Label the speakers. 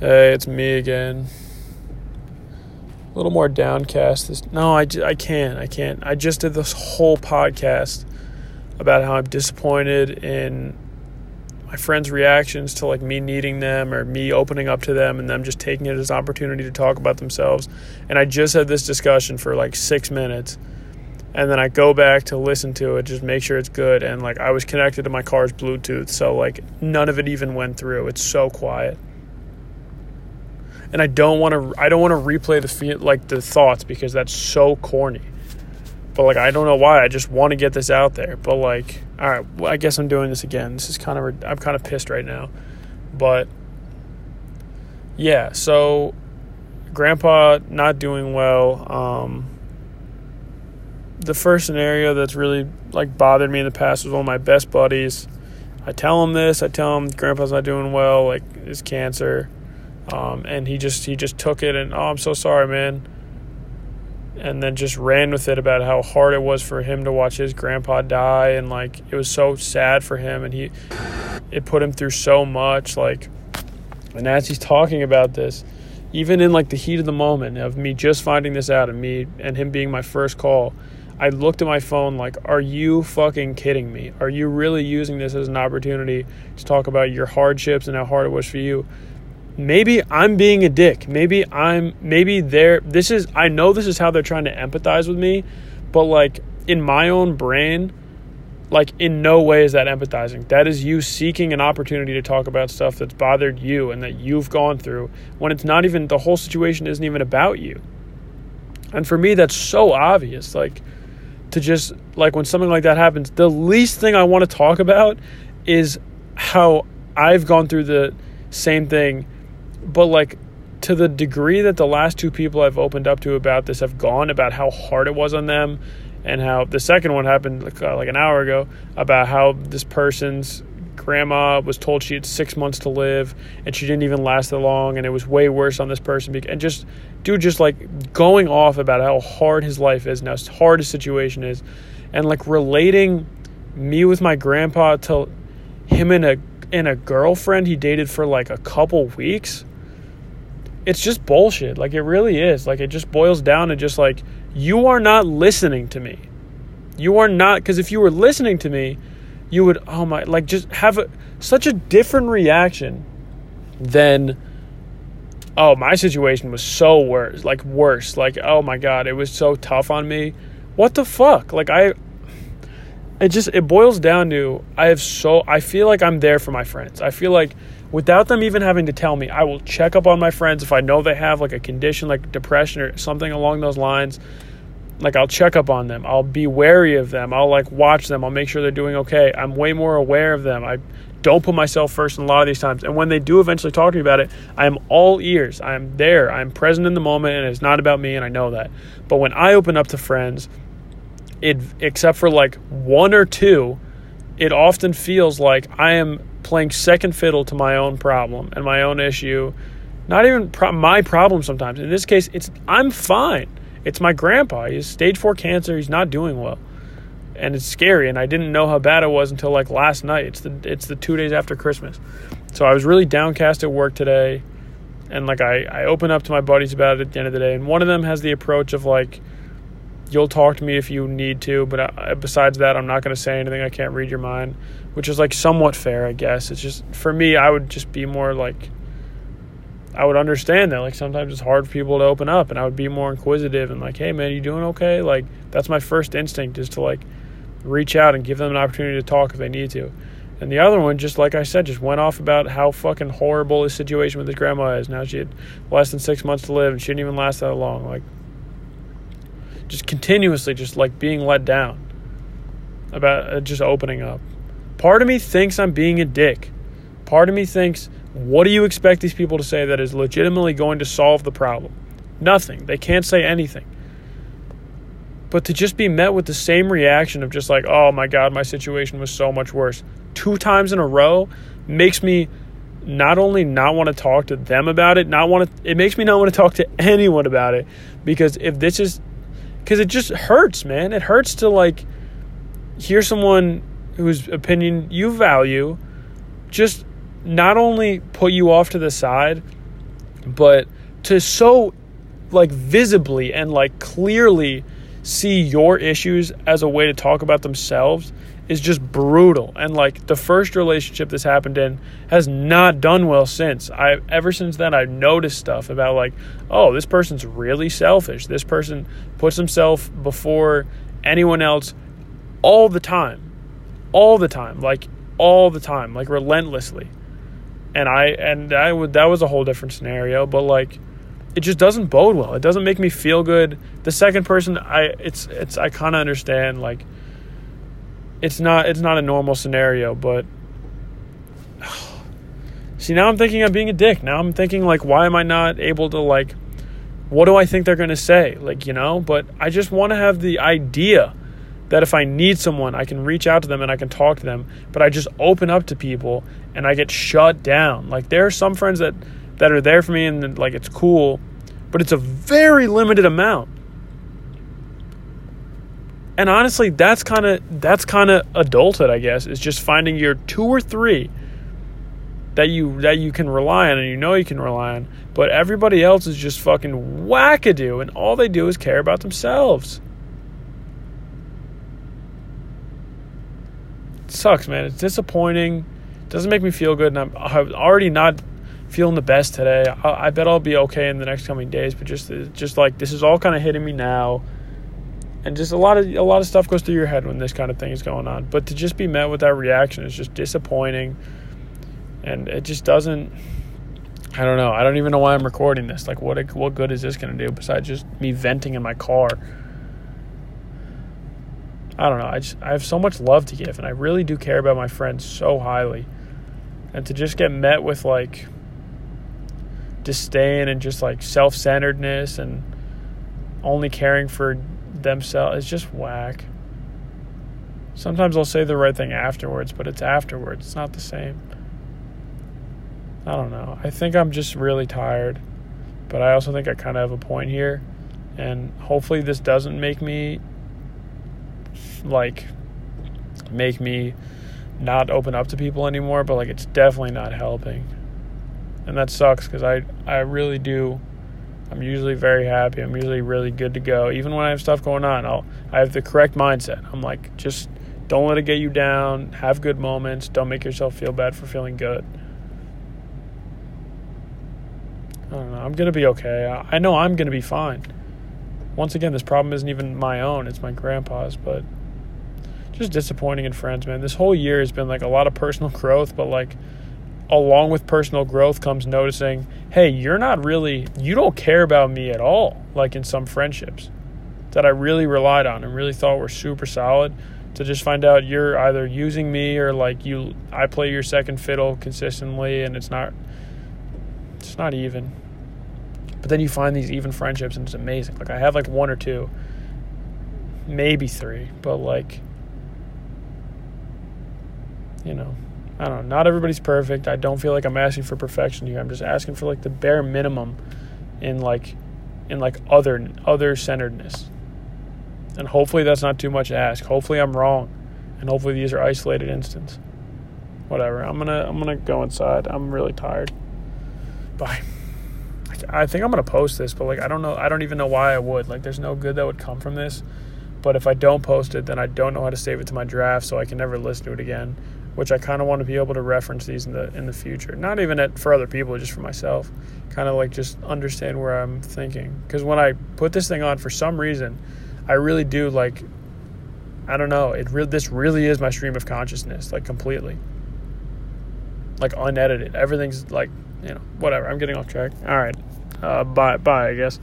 Speaker 1: Hey, it's me again. A little more downcast. This no, I, I can't. I can't. I just did this whole podcast about how I'm disappointed in my friends' reactions to like me needing them or me opening up to them and them just taking it as an opportunity to talk about themselves. And I just had this discussion for like six minutes and then I go back to listen to it, just make sure it's good. And like I was connected to my car's Bluetooth, so like none of it even went through. It's so quiet and I don't want to I don't want to replay the feel like the thoughts because that's so corny. But like I don't know why I just want to get this out there. But like all right, well, I guess I'm doing this again. This is kind of I'm kind of pissed right now. But yeah, so grandpa not doing well um the first scenario that's really like bothered me in the past was one of my best buddies. I tell him this, I tell him grandpa's not doing well, like his cancer um, and he just he just took it and oh I'm so sorry man and then just ran with it about how hard it was for him to watch his grandpa die and like it was so sad for him and he it put him through so much like and as he's talking about this even in like the heat of the moment of me just finding this out and me and him being my first call I looked at my phone like, are you fucking kidding me? Are you really using this as an opportunity to talk about your hardships and how hard it was for you? Maybe I'm being a dick. Maybe I'm maybe they're this is I know this is how they're trying to empathize with me, but like in my own brain, like in no way is that empathizing. That is you seeking an opportunity to talk about stuff that's bothered you and that you've gone through when it's not even the whole situation isn't even about you. And for me that's so obvious like to just like when something like that happens, the least thing I want to talk about is how I've gone through the same thing but like to the degree that the last two people I've opened up to about this have gone about how hard it was on them and how the second one happened like, uh, like an hour ago about how this person's grandma was told she had six months to live and she didn't even last that long and it was way worse on this person and just dude just like going off about how hard his life is and how hard his situation is and like relating me with my grandpa to him and a and a girlfriend he dated for like a couple weeks it's just bullshit. Like it really is. Like it just boils down to just like you are not listening to me. You are not because if you were listening to me, you would oh my like just have a, such a different reaction than oh my situation was so worse like worse like oh my god it was so tough on me what the fuck like i it just it boils down to i have so i feel like i'm there for my friends i feel like without them even having to tell me. I will check up on my friends if I know they have like a condition like depression or something along those lines. Like I'll check up on them. I'll be wary of them. I'll like watch them. I'll make sure they're doing okay. I'm way more aware of them. I don't put myself first in a lot of these times. And when they do eventually talk to me about it, I am all ears. I'm there. I'm present in the moment and it's not about me and I know that. But when I open up to friends, it except for like one or two, it often feels like I am playing second fiddle to my own problem and my own issue. Not even pro- my problem sometimes. In this case, it's I'm fine. It's my grandpa. He's stage 4 cancer. He's not doing well. And it's scary and I didn't know how bad it was until like last night. It's the it's the 2 days after Christmas. So I was really downcast at work today and like I I open up to my buddies about it at the end of the day and one of them has the approach of like you'll talk to me if you need to, but I, besides that, I'm not going to say anything. I can't read your mind, which is like somewhat fair, I guess. It's just for me, I would just be more like I would understand that. Like sometimes it's hard for people to open up, and I would be more inquisitive and like, hey man, you doing okay? Like that's my first instinct is to like reach out and give them an opportunity to talk if they need to. And the other one, just like I said, just went off about how fucking horrible his situation with his grandma is. Now she had less than six months to live, and she didn't even last that long. Like just continuously just like being let down about uh, just opening up. Part of me thinks I'm being a dick. Part of me thinks, what do you expect these people to say that is legitimately going to solve the problem? Nothing. They can't say anything. But to just be met with the same reaction of just like, oh my God, my situation was so much worse, two times in a row makes me not only not want to talk to them about it, not want to, it makes me not want to talk to anyone about it because if this is because it just hurts, man. It hurts to like hear someone whose opinion you value just not only put you off to the side, But to so like visibly and like clearly see your issues as a way to talk about themselves is just brutal. And like the first relationship this happened in has not done well since. I ever since then I've noticed stuff about like, oh, this person's really selfish. This person puts himself before anyone else all the time. All the time. Like all the time, like relentlessly. And I and I would that was a whole different scenario, but like it just doesn't bode well. It doesn't make me feel good. The second person I it's it's I kind of understand like it's not it's not a normal scenario, but see now I'm thinking I'm being a dick. Now I'm thinking like why am I not able to like what do I think they're going to say? Like, you know, but I just want to have the idea that if I need someone, I can reach out to them and I can talk to them, but I just open up to people and I get shut down. Like there are some friends that that are there for me and like it's cool, but it's a very limited amount and honestly that's kind of that's kind of adulthood i guess is just finding your two or three that you that you can rely on and you know you can rely on. But everybody else is just fucking wackadoo and all they do is care about themselves. It sucks man. It's disappointing. It doesn't make me feel good and i'm, I'm already not feeling the best today. I, I bet i'll be okay in the next coming days but just just like this is all kind of hitting me now and just a lot of a lot of stuff goes through your head when this kind of thing is going on. But to just be met with that reaction is just disappointing, and it just doesn't. I don't know. I don't even know why I'm recording this. Like, what what good is this going to do besides just me venting in my car? I don't know. I just I have so much love to give, and I really do care about my friends so highly, and to just get met with like disdain and just like self centeredness and only caring for themselves it's just whack. Sometimes I'll say the right thing afterwards, but it's afterwards. It's not the same. I don't know. I think I'm just really tired, but I also think I kind of have a point here. And hopefully, this doesn't make me like make me not open up to people anymore, but like it's definitely not helping. And that sucks because I, I really do I'm usually very happy. I'm usually really good to go. Even when I have stuff going on, I'll I have the correct mindset. I'm like, just don't let it get you down. Have good moments. Don't make yourself feel bad for feeling good. I don't know. I'm gonna be okay. I, I know I'm gonna be fine. Once again, this problem isn't even my own. It's my grandpa's, but just disappointing in friends, man. This whole year has been like a lot of personal growth, but like along with personal growth comes noticing, hey, you're not really, you don't care about me at all, like in some friendships that I really relied on and really thought were super solid. To just find out you're either using me or like you, I play your second fiddle consistently, and it's not, it's not even. But then you find these even friendships, and it's amazing. Like I have like one or two, maybe three, but like, you know, I don't know. Not everybody's perfect. I don't feel like I'm asking for perfection here. I'm just asking for like the bare minimum in like in like other other centeredness. And hopefully that's not too much to ask. Hopefully I'm wrong. And hopefully these are isolated instances. Whatever. I'm gonna I'm gonna go inside. I'm really tired. Bye. I think I'm gonna post this, but like I don't know I don't even know why I would. Like there's no good that would come from this. But if I don't post it, then I don't know how to save it to my draft so I can never listen to it again which I kind of want to be able to reference these in the in the future. Not even at, for other people, just for myself. Kind of like just understand where I'm thinking. Because when I put this thing on, for some reason, I really do like. I don't know. It re- this really is my stream of consciousness, like completely. Like unedited. Everything's like you know whatever. I'm getting off track. All right. Uh, bye bye. I guess.